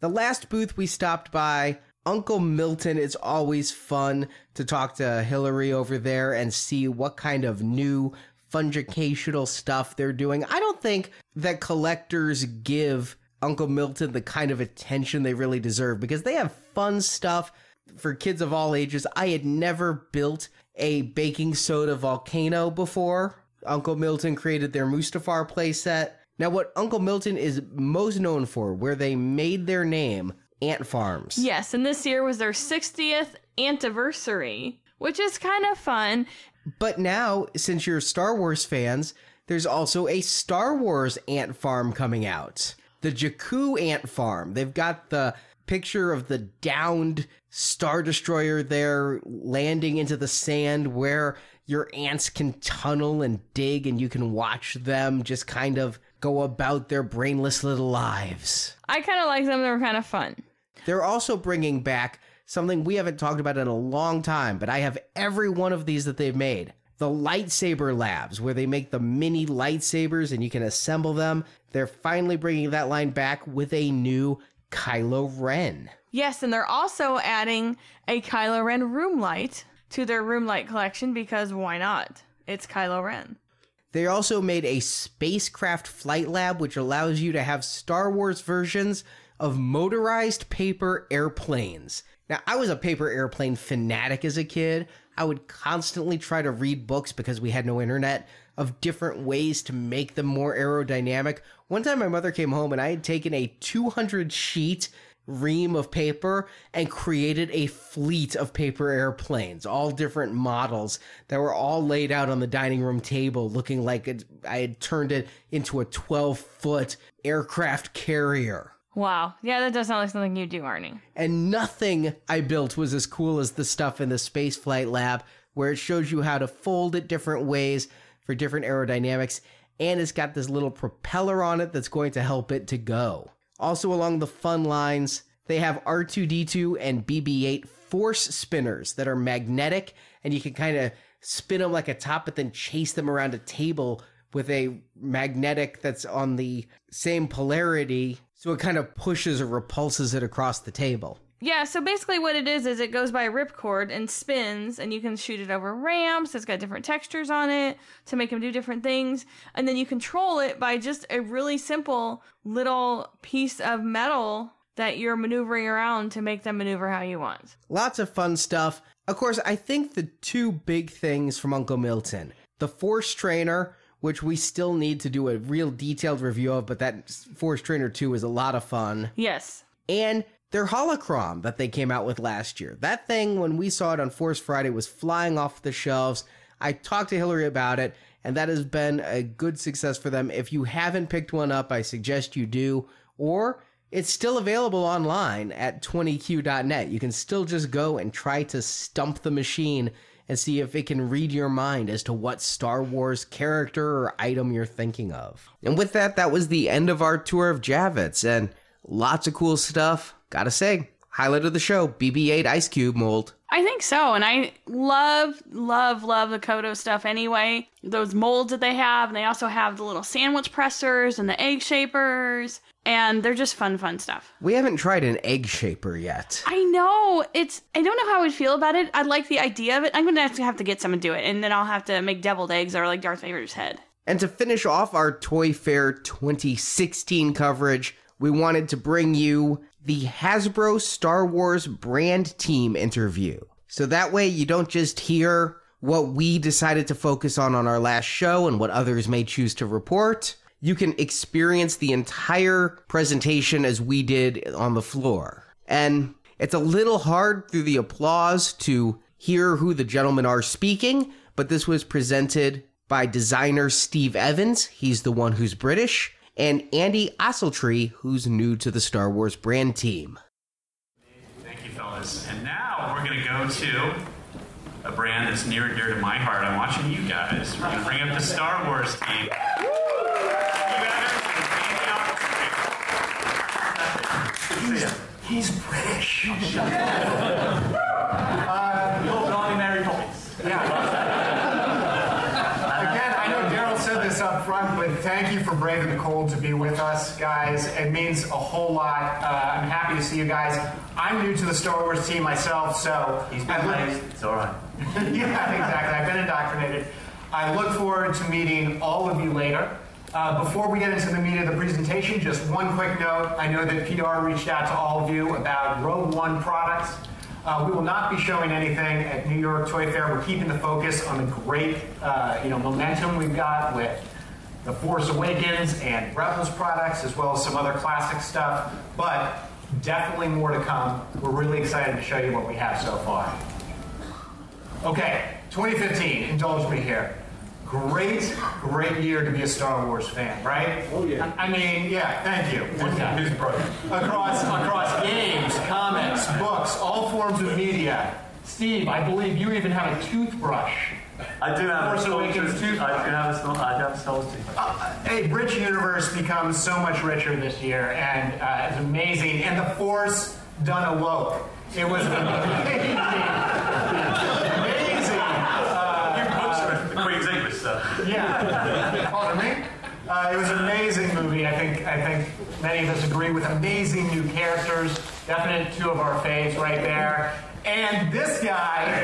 The last booth we stopped by, Uncle Milton, it's always fun to talk to Hillary over there and see what kind of new fungicational stuff they're doing. I don't think that collectors give Uncle Milton the kind of attention they really deserve because they have fun stuff for kids of all ages. I had never built a baking soda volcano before. Uncle Milton created their Mustafar playset. Now, what Uncle Milton is most known for, where they made their name, ant farms. yes, and this year was their 60th anniversary, which is kind of fun. But now, since you're Star Wars fans, there's also a Star Wars ant farm coming out. The Jakku ant farm. They've got the picture of the downed Star Destroyer there landing into the sand where your ants can tunnel and dig and you can watch them just kind of go about their brainless little lives. I kind of like them, they were kind of fun. They're also bringing back something we haven't talked about in a long time, but I have every one of these that they've made. The lightsaber labs, where they make the mini lightsabers and you can assemble them. They're finally bringing that line back with a new Kylo Ren. Yes, and they're also adding a Kylo Ren room light to their room light collection because why not? It's Kylo Ren. They also made a spacecraft flight lab, which allows you to have Star Wars versions of motorized paper airplanes. Now, I was a paper airplane fanatic as a kid. I would constantly try to read books because we had no internet of different ways to make them more aerodynamic. One time, my mother came home and I had taken a 200 sheet ream of paper and created a fleet of paper airplanes, all different models that were all laid out on the dining room table, looking like it, I had turned it into a 12 foot aircraft carrier. Wow. Yeah, that does sound like something you do, Arnie. And nothing I built was as cool as the stuff in the spaceflight lab, where it shows you how to fold it different ways for different aerodynamics. And it's got this little propeller on it that's going to help it to go. Also, along the fun lines, they have R2D2 and BB 8 force spinners that are magnetic, and you can kind of spin them like a top, but then chase them around a table with a magnetic that's on the same polarity. So it kind of pushes or repulses it across the table. Yeah, so basically what it is is it goes by a ripcord and spins, and you can shoot it over ramps. It's got different textures on it to make them do different things, and then you control it by just a really simple little piece of metal that you're maneuvering around to make them maneuver how you want. Lots of fun stuff. Of course, I think the two big things from Uncle Milton the Force Trainer, which we still need to do a real detailed review of, but that Force Trainer 2 is a lot of fun. Yes. And their holocron that they came out with last year. That thing, when we saw it on Force Friday, was flying off the shelves. I talked to Hillary about it, and that has been a good success for them. If you haven't picked one up, I suggest you do. Or it's still available online at 20q.net. You can still just go and try to stump the machine and see if it can read your mind as to what Star Wars character or item you're thinking of. And with that, that was the end of our tour of Javits, and lots of cool stuff. Gotta say, highlight of the show BB 8 Ice Cube mold. I think so. And I love, love, love the Koto stuff anyway. Those molds that they have. And they also have the little sandwich pressers and the egg shapers. And they're just fun, fun stuff. We haven't tried an egg shaper yet. I know. It's, I don't know how I would feel about it. I like the idea of it. I'm going to actually have to get some and do it. And then I'll have to make deviled eggs are like Darth Vader's head. And to finish off our Toy Fair 2016 coverage, we wanted to bring you the Hasbro Star Wars brand team interview. So that way you don't just hear what we decided to focus on on our last show and what others may choose to report. You can experience the entire presentation as we did on the floor. And it's a little hard through the applause to hear who the gentlemen are speaking, but this was presented by designer Steve Evans. He's the one who's British and Andy Osseltree, who's new to the Star Wars brand team. Thank you, fellas. And now we're going to go to a brand that's near and dear to my heart. I'm watching you guys. We're going to bring up the Star Wars team. You He's British. little Bloody Mary points. Yeah. Again, I know Daryl said this up front, but thank you for braving the cold to be with us, guys. It means a whole lot. Uh, I'm happy to see you guys. I'm new to the Star Wars team myself, so He's been raised. It's all right. yeah, exactly. I've been indoctrinated. I look forward to meeting all of you later. Uh, before we get into the meat of the presentation, just one quick note. I know that PR reached out to all of you about Rogue One products. Uh, we will not be showing anything at New York Toy Fair. We're keeping the focus on the great, uh, you know, momentum we've got with the Force Awakens and Rebels products, as well as some other classic stuff. But definitely more to come. We're really excited to show you what we have so far. Okay, 2015, indulge me here. Great, great year to be a Star Wars fan, right? Oh yeah. I mean, yeah, thank you. Across across games, comics, books, all forms of media. Steve, I believe you even have a toothbrush. I do have Force a Awakens soldier. toothbrush. I do have a Star- I do have a Star Wars team. Uh, a rich universe becomes so much richer this year, and uh, it's amazing. And the Force done awoke. It was amazing. amazing. You butchered the Queen's English stuff. Yeah. Pardon me. Uh, it was an amazing movie. I think I think many of us agree with amazing new characters. Definite two of our faves right there. And this guy,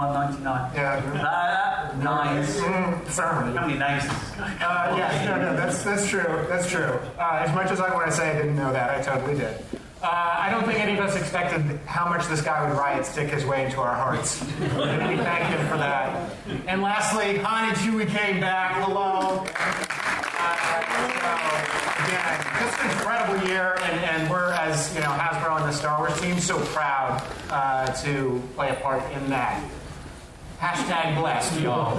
199. Yeah. Nice. Mm, sorry. How many nice? Uh, yes, no, no, that's, that's true. That's true. Uh, as much as I want to say I didn't know that, I totally did. Uh, I don't think any of us expected how much this guy would write stick his way into our hearts. we thank him for that. And lastly, Han and came back. Hello. Uh, so, again, just an incredible year, and, and, we're, as you know, Hasbro and the Star Wars team, so proud uh, to play a part in that. Hashtag blessed, y'all.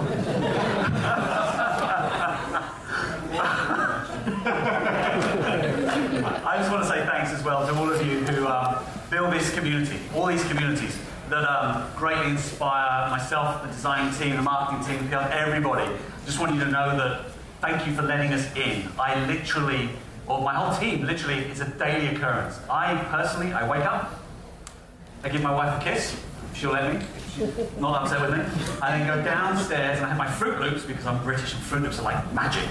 I just want to say thanks as well to all of you who um, build this community, all these communities that um, greatly inspire myself, the design team, the marketing team, everybody. Just want you to know that thank you for letting us in. I literally, or my whole team, literally, it's a daily occurrence. I personally, I wake up, I give my wife a kiss, she'll let me. She's not upset with me. I then go downstairs and I have my Fruit Loops because I'm British and Fruit Loops are like magic.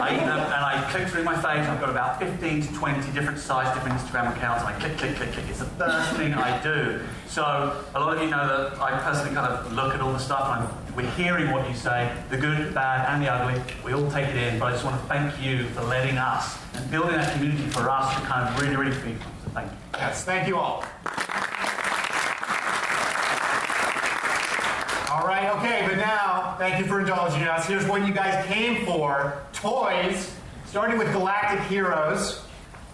I eat them and I click through my face. I've got about 15 to 20 different size, different Instagram accounts, and I click, click, click, click. It's the first thing I do. So a lot of you know that I personally kind of look at all the stuff and I'm, we're hearing what you say, the good, the bad, and the ugly. We all take it in, but I just want to thank you for letting us and building that community for us to kind of really, really from. So thank you. Yes, thank you. All right, okay, thank you for indulging us. Here's what you guys came for toys, starting with Galactic Heroes,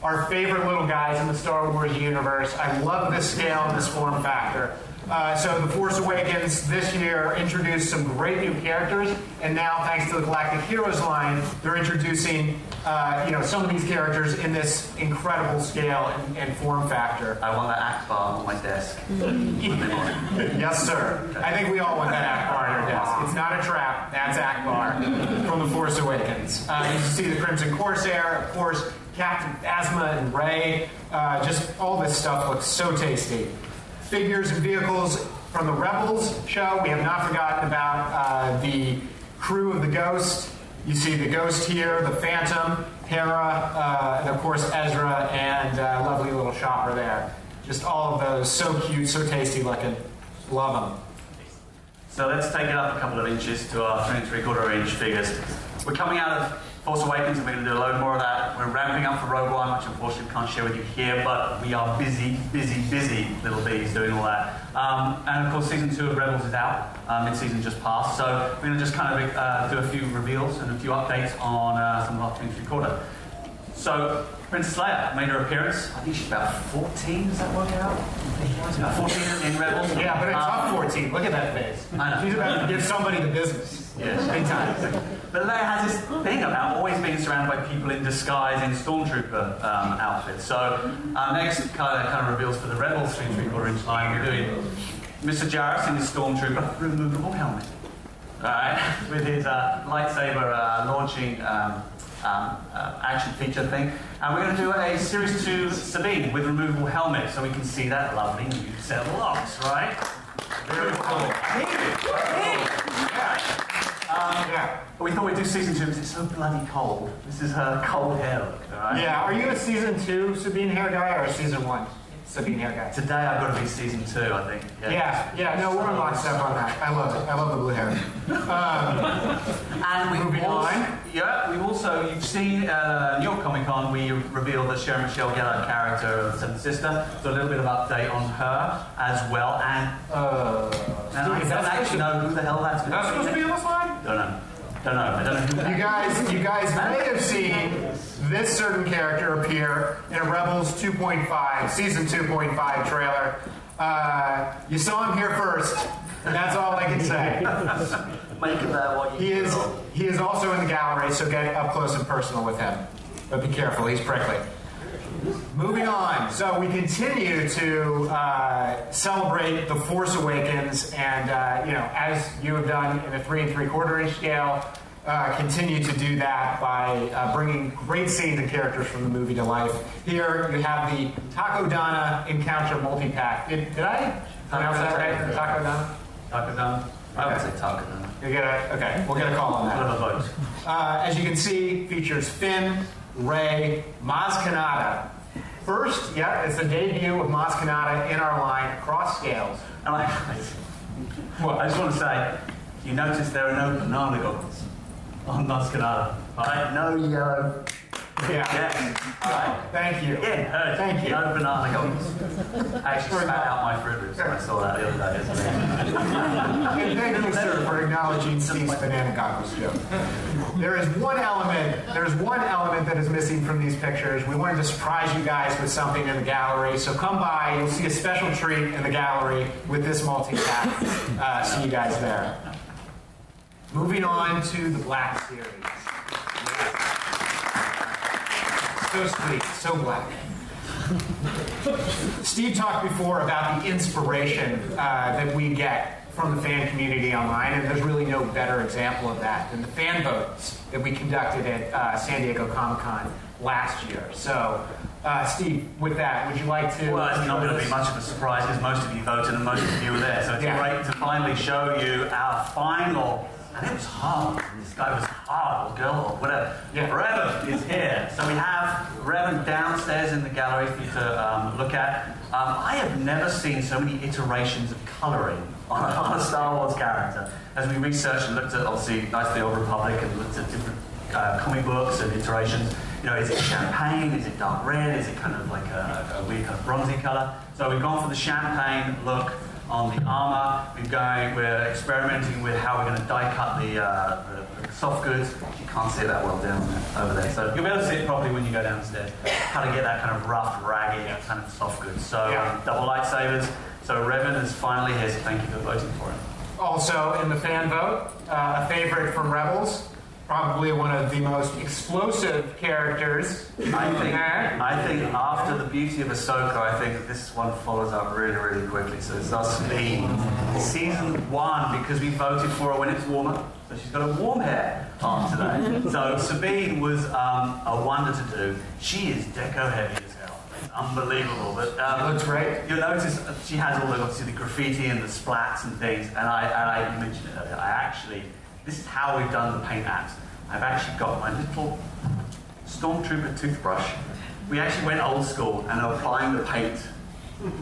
our favorite little guys in the Star Wars universe. I love this scale and this form factor. Uh, so, The Force Awakens this year introduced some great new characters, and now, thanks to the Galactic Heroes line, they're introducing uh, you know some of these characters in this incredible scale and, and form factor. I want that Ackbar on my desk. Yes, sir. I think we all want that Ackbar on our desk. It's not a trap. That's Ackbar from The Force Awakens. Uh, you can see the Crimson Corsair, of course, Captain Phasma and Rey. Uh, just all this stuff looks so tasty. Figures and vehicles from the Rebels show. We have not forgotten about uh, the crew of the Ghost. You see the Ghost here, the Phantom, Hera, uh, and of course Ezra, and uh, lovely little Chopper there. Just all of those, so cute, so tasty looking. Love them. So let's take it up a couple of inches to our three and three quarter inch figures. We're coming out of Force Awakens and we're going to do a load more of that. We're ramping up for Rogue One, which unfortunately we can't share with you here, but we are busy, busy, busy little bees doing all that. Um, and of course, season two of Rebels is out. Um, mid-season just passed, so we're going to just kind of uh, do a few reveals and a few updates on uh, some of our three quarter. So Princess Leia made her appearance. I think she's about 14. Does that work out? About 14 in Rebels. Yeah, but it's Um, top 14. Look at that face. I know. She's about to give somebody the business. Yes. Big time. But Leia has this thing about always being surrounded by people in disguise in stormtrooper um, outfits. So our next kind of, kind of reveals for the Rebels three three quarter inch line, we're doing Mr. Jarrus in his stormtrooper removable helmet, Alright, with his uh, lightsaber uh, launching um, um, uh, action feature thing. And we're going to do a Series 2 Sabine with removable helmet so we can see that lovely new set of locks, right? Very cool. Yeah. We thought we'd do season two because it's so bloody cold. This is her cold hair look, alright? Yeah, are you a season two Sabine hair guy or a season one Sabine hair guy? Today I've got to be season two, I think. Yeah, yeah, no, we're on lockstep on that. I love it. I love the blue hair. And we've Moving also, on. Yeah, we've also, you've seen uh, New York Comic Con, we revealed the Sharon Michelle Gellar character of the Seventh Sister. So a little bit of update on her as well. And, Uh, and I don't actually know who the hell that's going That's supposed to be on the slide? Don't know. Don't know. I don't know You guys, you guys may have seen this certain character appear in a Rebels 2.5, season 2.5 trailer. Uh, you saw him here first, and that's all I can say. Make of that what you He is he is also in the gallery, so get up close and personal with him. But be careful, he's prickly. Moving on, so we continue to uh, celebrate the Force Awakens, and uh, you know, as you have done in a three and three quarter inch scale, uh, continue to do that by uh, bringing great scenes and characters from the movie to life. Here you have the Takodana Encounter multi pack. Did, did I pronounce that right? Takodana. Takadam. I would Okay. say Takadam. You get a okay. We'll get a call on that. What of a vote? Uh, as you can see, features Finn, Rey, Maz Kanata, first, yeah, it's the debut of Maz in our line across scales. And I, I just want to say, you notice there are no banana goggles on Maz Kanata, right? No yellow. Yeah. Yes. Right. Thank you. Yeah, heard. Thank you. No banana goggles. I actually spat out my Fruit Loops when I saw that the other day. Isn't it? And thank you, sir, for acknowledging Steve's banana goggles joke. There is one element, there's one element that is missing from these pictures. We wanted to surprise you guys with something in the gallery. So come by, you'll see a special treat in the gallery with this multi-pack. Uh, see you guys there. Moving on to the Black Series. So sweet, so black. Steve talked before about the inspiration uh, that we get from the fan community online, and there's really no better example of that than the fan votes that we conducted at uh, San Diego Comic Con last year. So, uh, Steve, with that, would you like to? Well, it's not going to be much of a surprise because most of you voted and most of you were there. So it's Yeah. great to finally show you our final. And it was hard. This guy was hard, or girl, or whatever. Yeah. Revan is here. So we have Revan downstairs in the gallery for you to um, look at. Um, I have never seen so many iterations of colouring on a, on a Star Wars character. As we researched and looked at, obviously, Knights of the Old Republic and looked at different uh, comic books and iterations. You know, is it champagne? Is it dark red? Is it kind of like a, a weird kind of bronzy colour? So we've gone for the champagne look on the armour. We've going, we're experimenting with how we're going to die cut the, uh, the, the soft goods. You can't see it that well down there, over there. So you'll be able to see it properly when you go downstairs. How to get that kind of rough, raggy kind of soft goods. So Yeah. um, double lightsabers. So Revan is finally here. So thank you for voting for him. Also, in the fan vote, uh, a favorite from Rebels, probably one of the most explosive characters. I think? I think after the beauty of Ahsoka, I think this one follows up really, really quickly. So it's us being season one because we voted for her when it's warmer. So she's got a warm hair on today. so Sabine was um, a wonder to do. She is deco heavy as hell. It's unbelievable. But um, She looks great. You'll notice uh, she has all the obviously the graffiti and the splats and things. And I, and I mentioned it earlier. I actually, this is how we've done the paint apps. I've actually got my little Stormtrooper toothbrush. We actually went old school and are applying the paint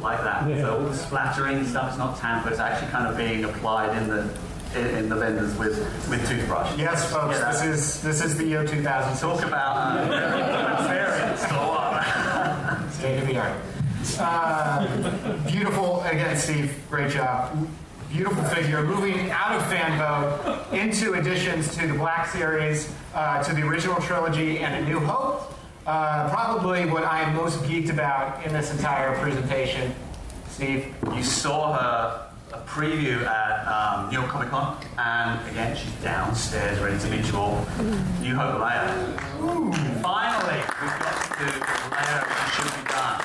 like that. So all the splattering stuff is not tampo, it's actually kind of being applied in the in, the vendors with, with toothbrush. Yes, folks, Yeah, this is this is the year 2000. Talk about uh, or art. Uh, beautiful, again, Steve, great job. Beautiful figure. Moving out of fan vote into additions to the Black Series, uh, to the original trilogy, and A New Hope. Uh, probably what I am most geeked about in this entire presentation. Steve? You saw her a preview at um, New York Comic Con, and again, she's downstairs ready to meet you all. New Hope Leia. Finally, we've got to do Leia as she should be done.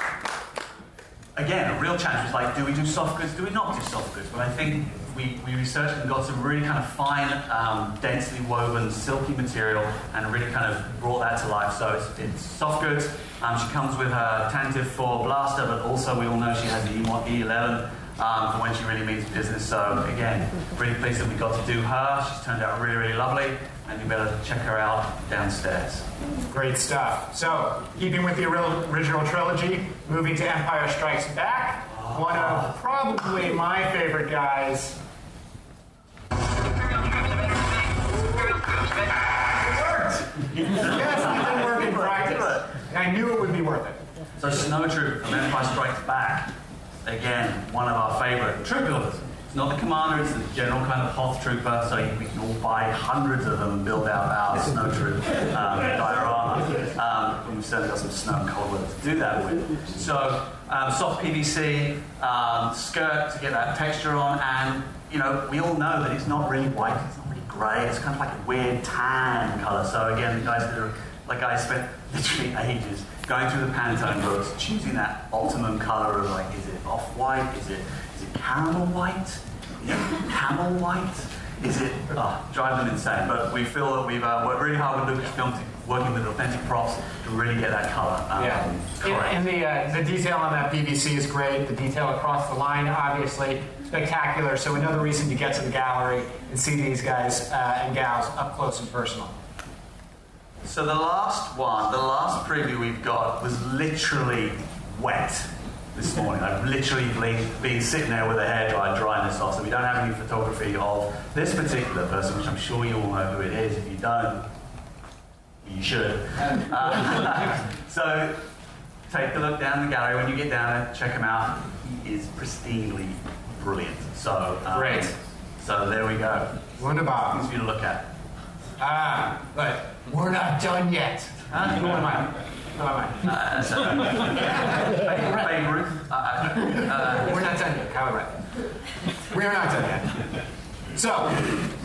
Again, a real challenge was like, do we do soft goods? Do we not do soft goods? But I think we, we researched and got some really kind of fine, um, densely woven, silky material, and really kind of brought that to life. So it's, it's soft goods. Um, she comes with her Tantive 4 blaster, but also we all know she has the E1 E11 um, for when she really means business. So again, really pleased that we got to do her. She's turned out really, really lovely, and you better check her out downstairs. Great stuff. So, keeping with the original trilogy, moving to Empire Strikes Back, one of probably my favorite guys. It worked! yes, it did work in practice. And I knew it would be worth it. So Snow from Empire Strikes Back, again, one of our favourite troop builders. It's not the commander, it's the general kind of Hoth Trooper, so we can all buy hundreds of them and build out our Snow Troop um, diorama. Um, and we've certainly got some snow and cold weather to do that with. So um, soft PVC, um, skirt to get that texture on, and you know, we all know that it's not really white, it's not really grey, it's kind of like a weird tan colour. So again, the guys that are, like I spent literally ages going through the Pantone books, choosing that optimum colour of like, is it off-white, is it, is it caramel white, is it camel white, is it, oh, drive them insane. But we feel that we've uh, worked really hard with Lucasfilm, to- working with authentic props to really get that colour um, Yeah. correct. And, and the, uh, the detail on that PVC is great. The detail across the line, obviously, spectacular. So another reason to get to the gallery and see these guys uh, and gals up close and personal. So the last one, the last preview we've got was literally wet this morning. I've literally been, been sitting there with a hairdryer drying this off, so we don't have any photography of this particular person, which I'm sure you all know who it is. If you don't, you should. Uh, so take a look down the gallery. When you get down there, check him out. He is pristinely brilliant. So um, Great. So there we go. Wunderbar. Things for you to look at. Ah, but we're not done yet. Huh? Who am I? Who am I? Uh, so, Babe, Babe Ruth. Uh, uh, We're not done yet, Kylo Ren. We're not done yet. So,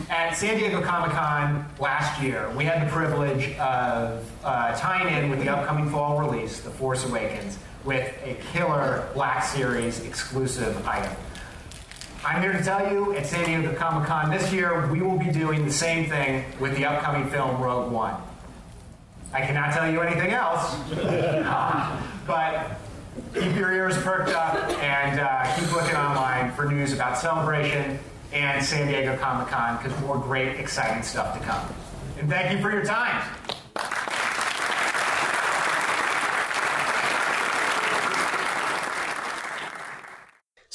at San Diego Comic Con last year, we had the privilege of uh, tying in with the upcoming fall release, The Force Awakens, with a killer Black Series exclusive item. I'm here to tell you, at San Diego Comic Con this year, we will be doing the same thing with the upcoming film Rogue One. I cannot tell you anything else, but keep your ears perked up and uh, keep looking online for news about Celebration and San Diego Comic Con because more great, exciting stuff to come. And thank you for your time.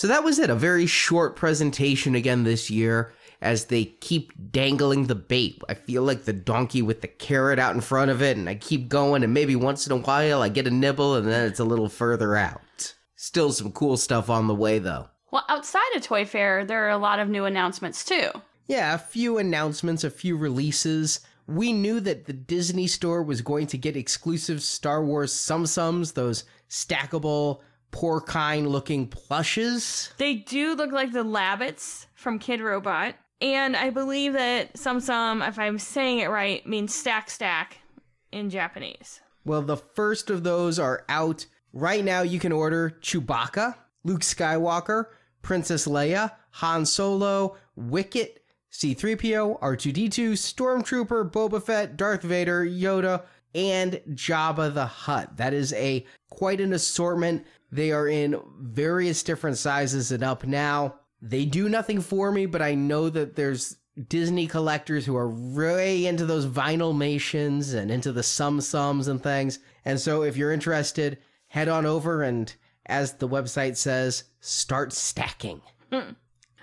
So that was it. A very short presentation again this year as they keep dangling the bait. I feel like the donkey with the carrot out in front of it, and I keep going, and maybe once in a while I get a nibble, and then it's a little further out. Still some cool stuff on the way, though. Well, outside of Toy Fair, there are a lot of new announcements too. Yeah, a few announcements, a few releases. We knew that the Disney store was going to get exclusive Star Wars Tsum Tsums, those stackable, porcine looking plushes. They do look like the Labbits from Kidrobot. And I believe that Tsum Tsum, if I'm saying it right, means stack stack in Japanese. Well, the first of those are out. Right now, you can order Chewbacca, Luke Skywalker, Princess Leia, Han Solo, Wicket, C3PO, R2D2, Stormtrooper, Boba Fett, Darth Vader, Yoda, and Jabba the Hutt. That is a quite an assortment. They are in various different sizes and up now. They do nothing for me, but I know that there's Disney collectors who are really into those vinylmations and into the tsum tsums and things. And so if you're interested, head on over and as the website says, start stacking. Hmm.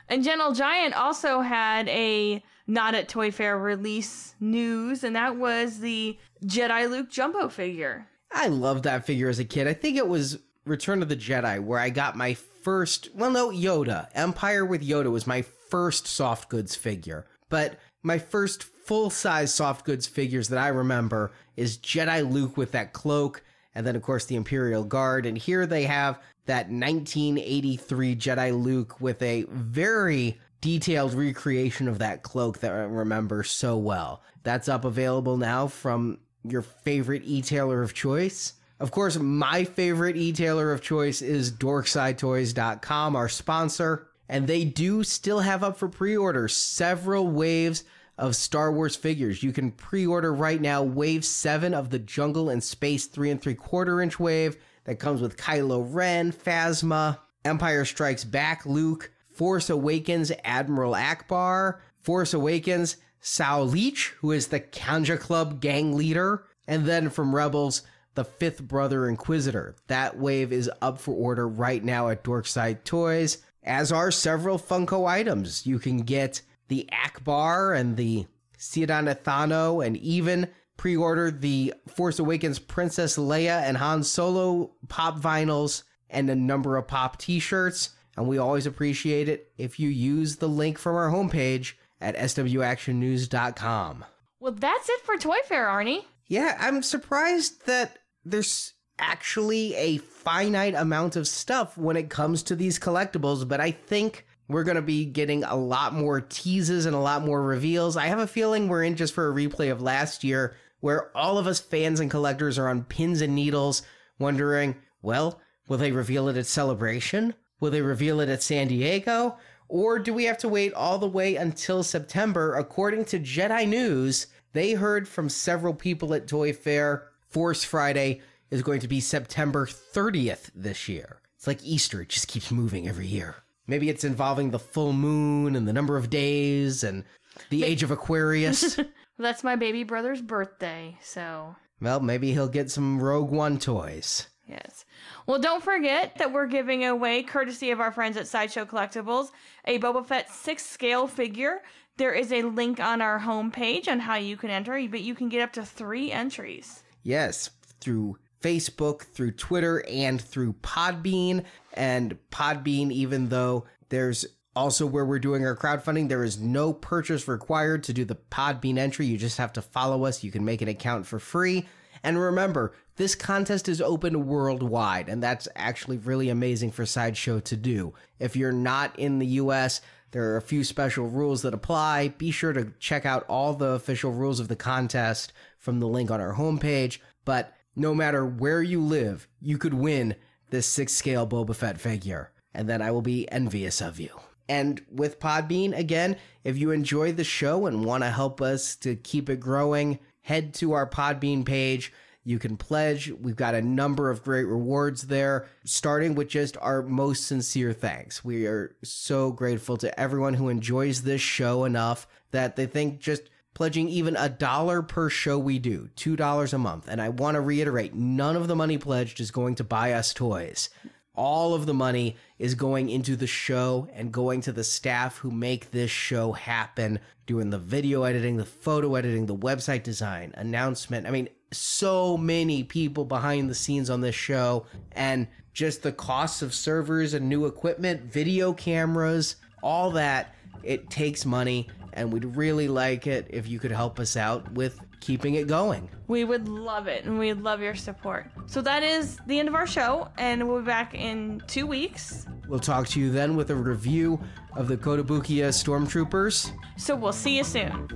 And Gentle Giant also had a not at Toy Fair release news, and that was the Jedi Luke Jumbo figure. I loved that figure as a kid. I think it was Return of the Jedi where I got my first, well, no, Yoda. Empire with Yoda was my first soft goods figure. But my first full size soft goods figures that I remember is Jedi Luke with that cloak, and then, of course, the Imperial Guard. And here they have that 1983 Jedi Luke with a very detailed recreation of that cloak that I remember so well. That's up available now from your favorite e-tailer of choice. Of course, my favorite e-tailer of choice is dorksidetoys.com, our sponsor, and they do still have up for pre-order several waves of Star Wars figures. You can pre-order right now wave 7 of the Jungle and Space 3 and 3 quarter inch wave that comes with Kylo Ren, Phasma, Empire Strikes Back Luke, Force Awakens Admiral Ackbar, Force Awakens Tasu Leech, who is the Kanjiklub gang leader, and then from Rebels, the fifth brother Inquisitor. That wave is up for order right now at Dorkside Toys, as are several Funko items. You can get the Ackbar and the Sidon Ithano, and even pre order the Force Awakens Princess Leia and Han Solo pop vinyls and a number of pop t shirts. And we always appreciate it if you use the link from our homepage at swactionnews.com. Well, that's it for Toy Fair, Arnie. Yeah, I'm surprised that there's actually a finite amount of stuff when it comes to these collectibles, but I think we're going to be getting a lot more teases and a lot more reveals. I have a feeling we're in just for a replay of last year where all of us fans and collectors are on pins and needles wondering, well, will they reveal it at Celebration? Will they reveal it at San Diego? Or do we have to wait all the way until September? According to Jedi News, they heard from several people at Toy Fair. Force Friday is going to be September 30th this year. It's like Easter, it just keeps moving every year. Maybe it's involving the full moon and the number of days and the age of Aquarius. That's my baby brother's birthday, so. well, maybe he'll get some Rogue One toys. Yes. Well, don't forget that we're giving away, courtesy of our friends at Sideshow Collectibles, a Boba Fett six scale figure. There is a link on our homepage on how you can enter, but you can get up to three entries. Yes, through Facebook, through Twitter, and through Podbean. And Podbean, even though there's also where we're doing our crowdfunding, there is no purchase required to do the Podbean entry. You just have to follow us. You can make an account for free. And remember, this contest is open worldwide, and that's actually really amazing for Sideshow to do. If you're not in the US, there are a few special rules that apply. Be sure to check out all the official rules of the contest from the link on our homepage. But no matter where you live, you could win this six scale Boba Fett figure, and then I will be envious of you. And with Podbean, again, if you enjoy the show and want to help us to keep it growing, head to our Podbean page. You can pledge. We've got a number of great rewards there, starting with just our most sincere thanks. We are so grateful to everyone who enjoys this show enough that they think just pledging even a dollar per show we do, $2 a month. And I want to reiterate none of the money pledged is going to buy us toys. All of the money is going into the show and going to the staff who make this show happen, doing the video editing, the photo editing, the website design, announcement. I mean, so many people behind the scenes on this show, and just the costs of servers and new equipment, video cameras, all that. It takes money, and we'd really like it if you could help us out with keeping it going. We would love it, and we'd love your support. So that is the end of our show, and we'll be back in two weeks. We'll talk to you then with a review of the Kotobukiya Stormtroopers. So we'll see you soon.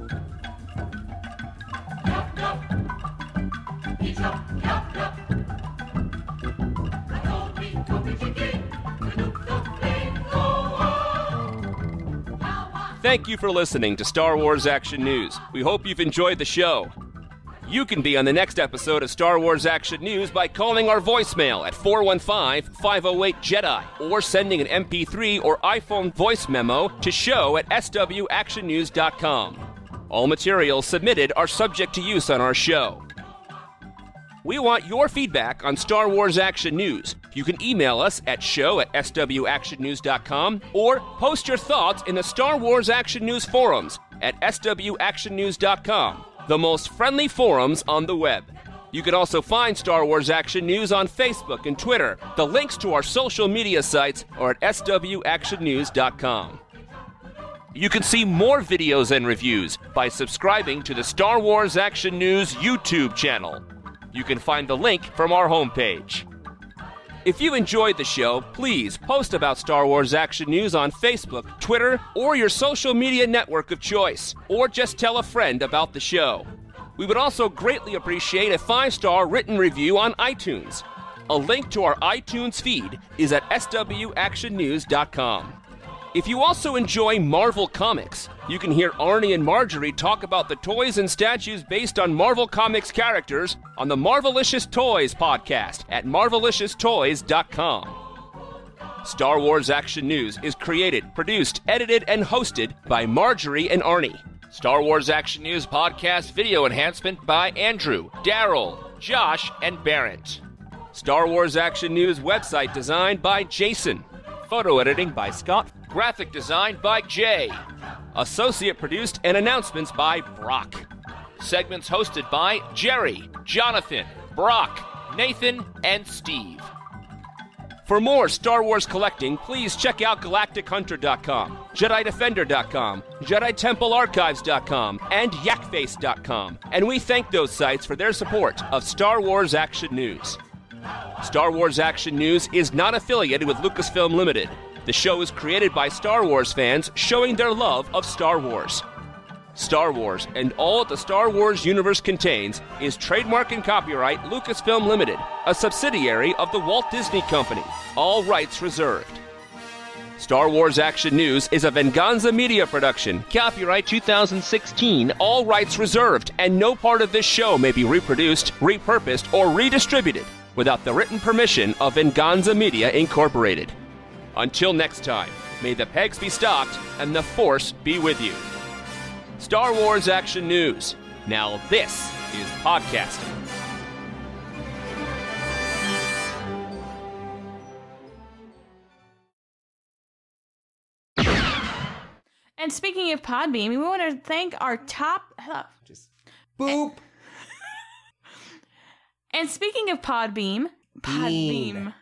Thank you for listening to Star Wars Action News. We hope you've enjoyed the show. You can be on the next episode of Star Wars Action News by calling our voicemail at 415 508 Jedi or sending an MP3 or iPhone voice memo to show at swactionnews.com. All materials submitted are subject to use on our show. We want your feedback on Star Wars Action News. You can email us at show at swactionnews.com or post your thoughts in the Star Wars Action News forums at swactionnews.com, the most friendly forums on the web. You can also find Star Wars Action News on Facebook and Twitter. The links to our social media sites are at swactionnews.com. You can see more videos and reviews by subscribing to the Star Wars Action News YouTube channel. You can find the link from our homepage. If you enjoyed the show, please post about Star Wars Action News on Facebook, Twitter, or your social media network of choice, or just tell a friend about the show. We would also greatly appreciate a five star written review on iTunes. A link to our iTunes feed is at swactionnews.com. If you also enjoy Marvel Comics, you can hear Arnie and Marjorie talk about the toys and statues based on Marvel Comics characters on the Marvelicious Toys podcast at marvelicioustoys.com. Star Wars Action News is created, produced, edited, and hosted by Marjorie and Arnie. Star Wars Action News podcast video enhancement by Andrew, Daryl, Josh, and Barrett. Star Wars Action News website designed by Jason. Photo editing by Scott. Graphic design by Jay. Associate produced and announcements by Brock. Segments hosted by Jerry, Jonathan, Brock, Nathan, and Steve. For more Star Wars collecting, please check out GalacticHunter.com, JediDefender.com, JediTempleArchives.com, and YakFace.com. And we thank those sites for their support of Star Wars Action News. Star Wars Action News is not affiliated with Lucasfilm Limited. The show is created by Star Wars fans showing their love of Star Wars. Star Wars and all that the Star Wars universe contains is trademark and copyright Lucasfilm Limited, a subsidiary of the Walt Disney Company. All rights reserved. Star Wars Action News is a Venganza Media production. Copyright 2016, all rights reserved, and no part of this show may be reproduced, repurposed, or redistributed without the written permission of Venganza Media Incorporated. Until next time, may the pegs be stopped and the Force be with you. Star Wars Action News. Now, this is podcasting. And speaking of Podbeam, we want to thank our top. Uh, Just boop. And, and speaking of Podbeam, Podbeam. beam.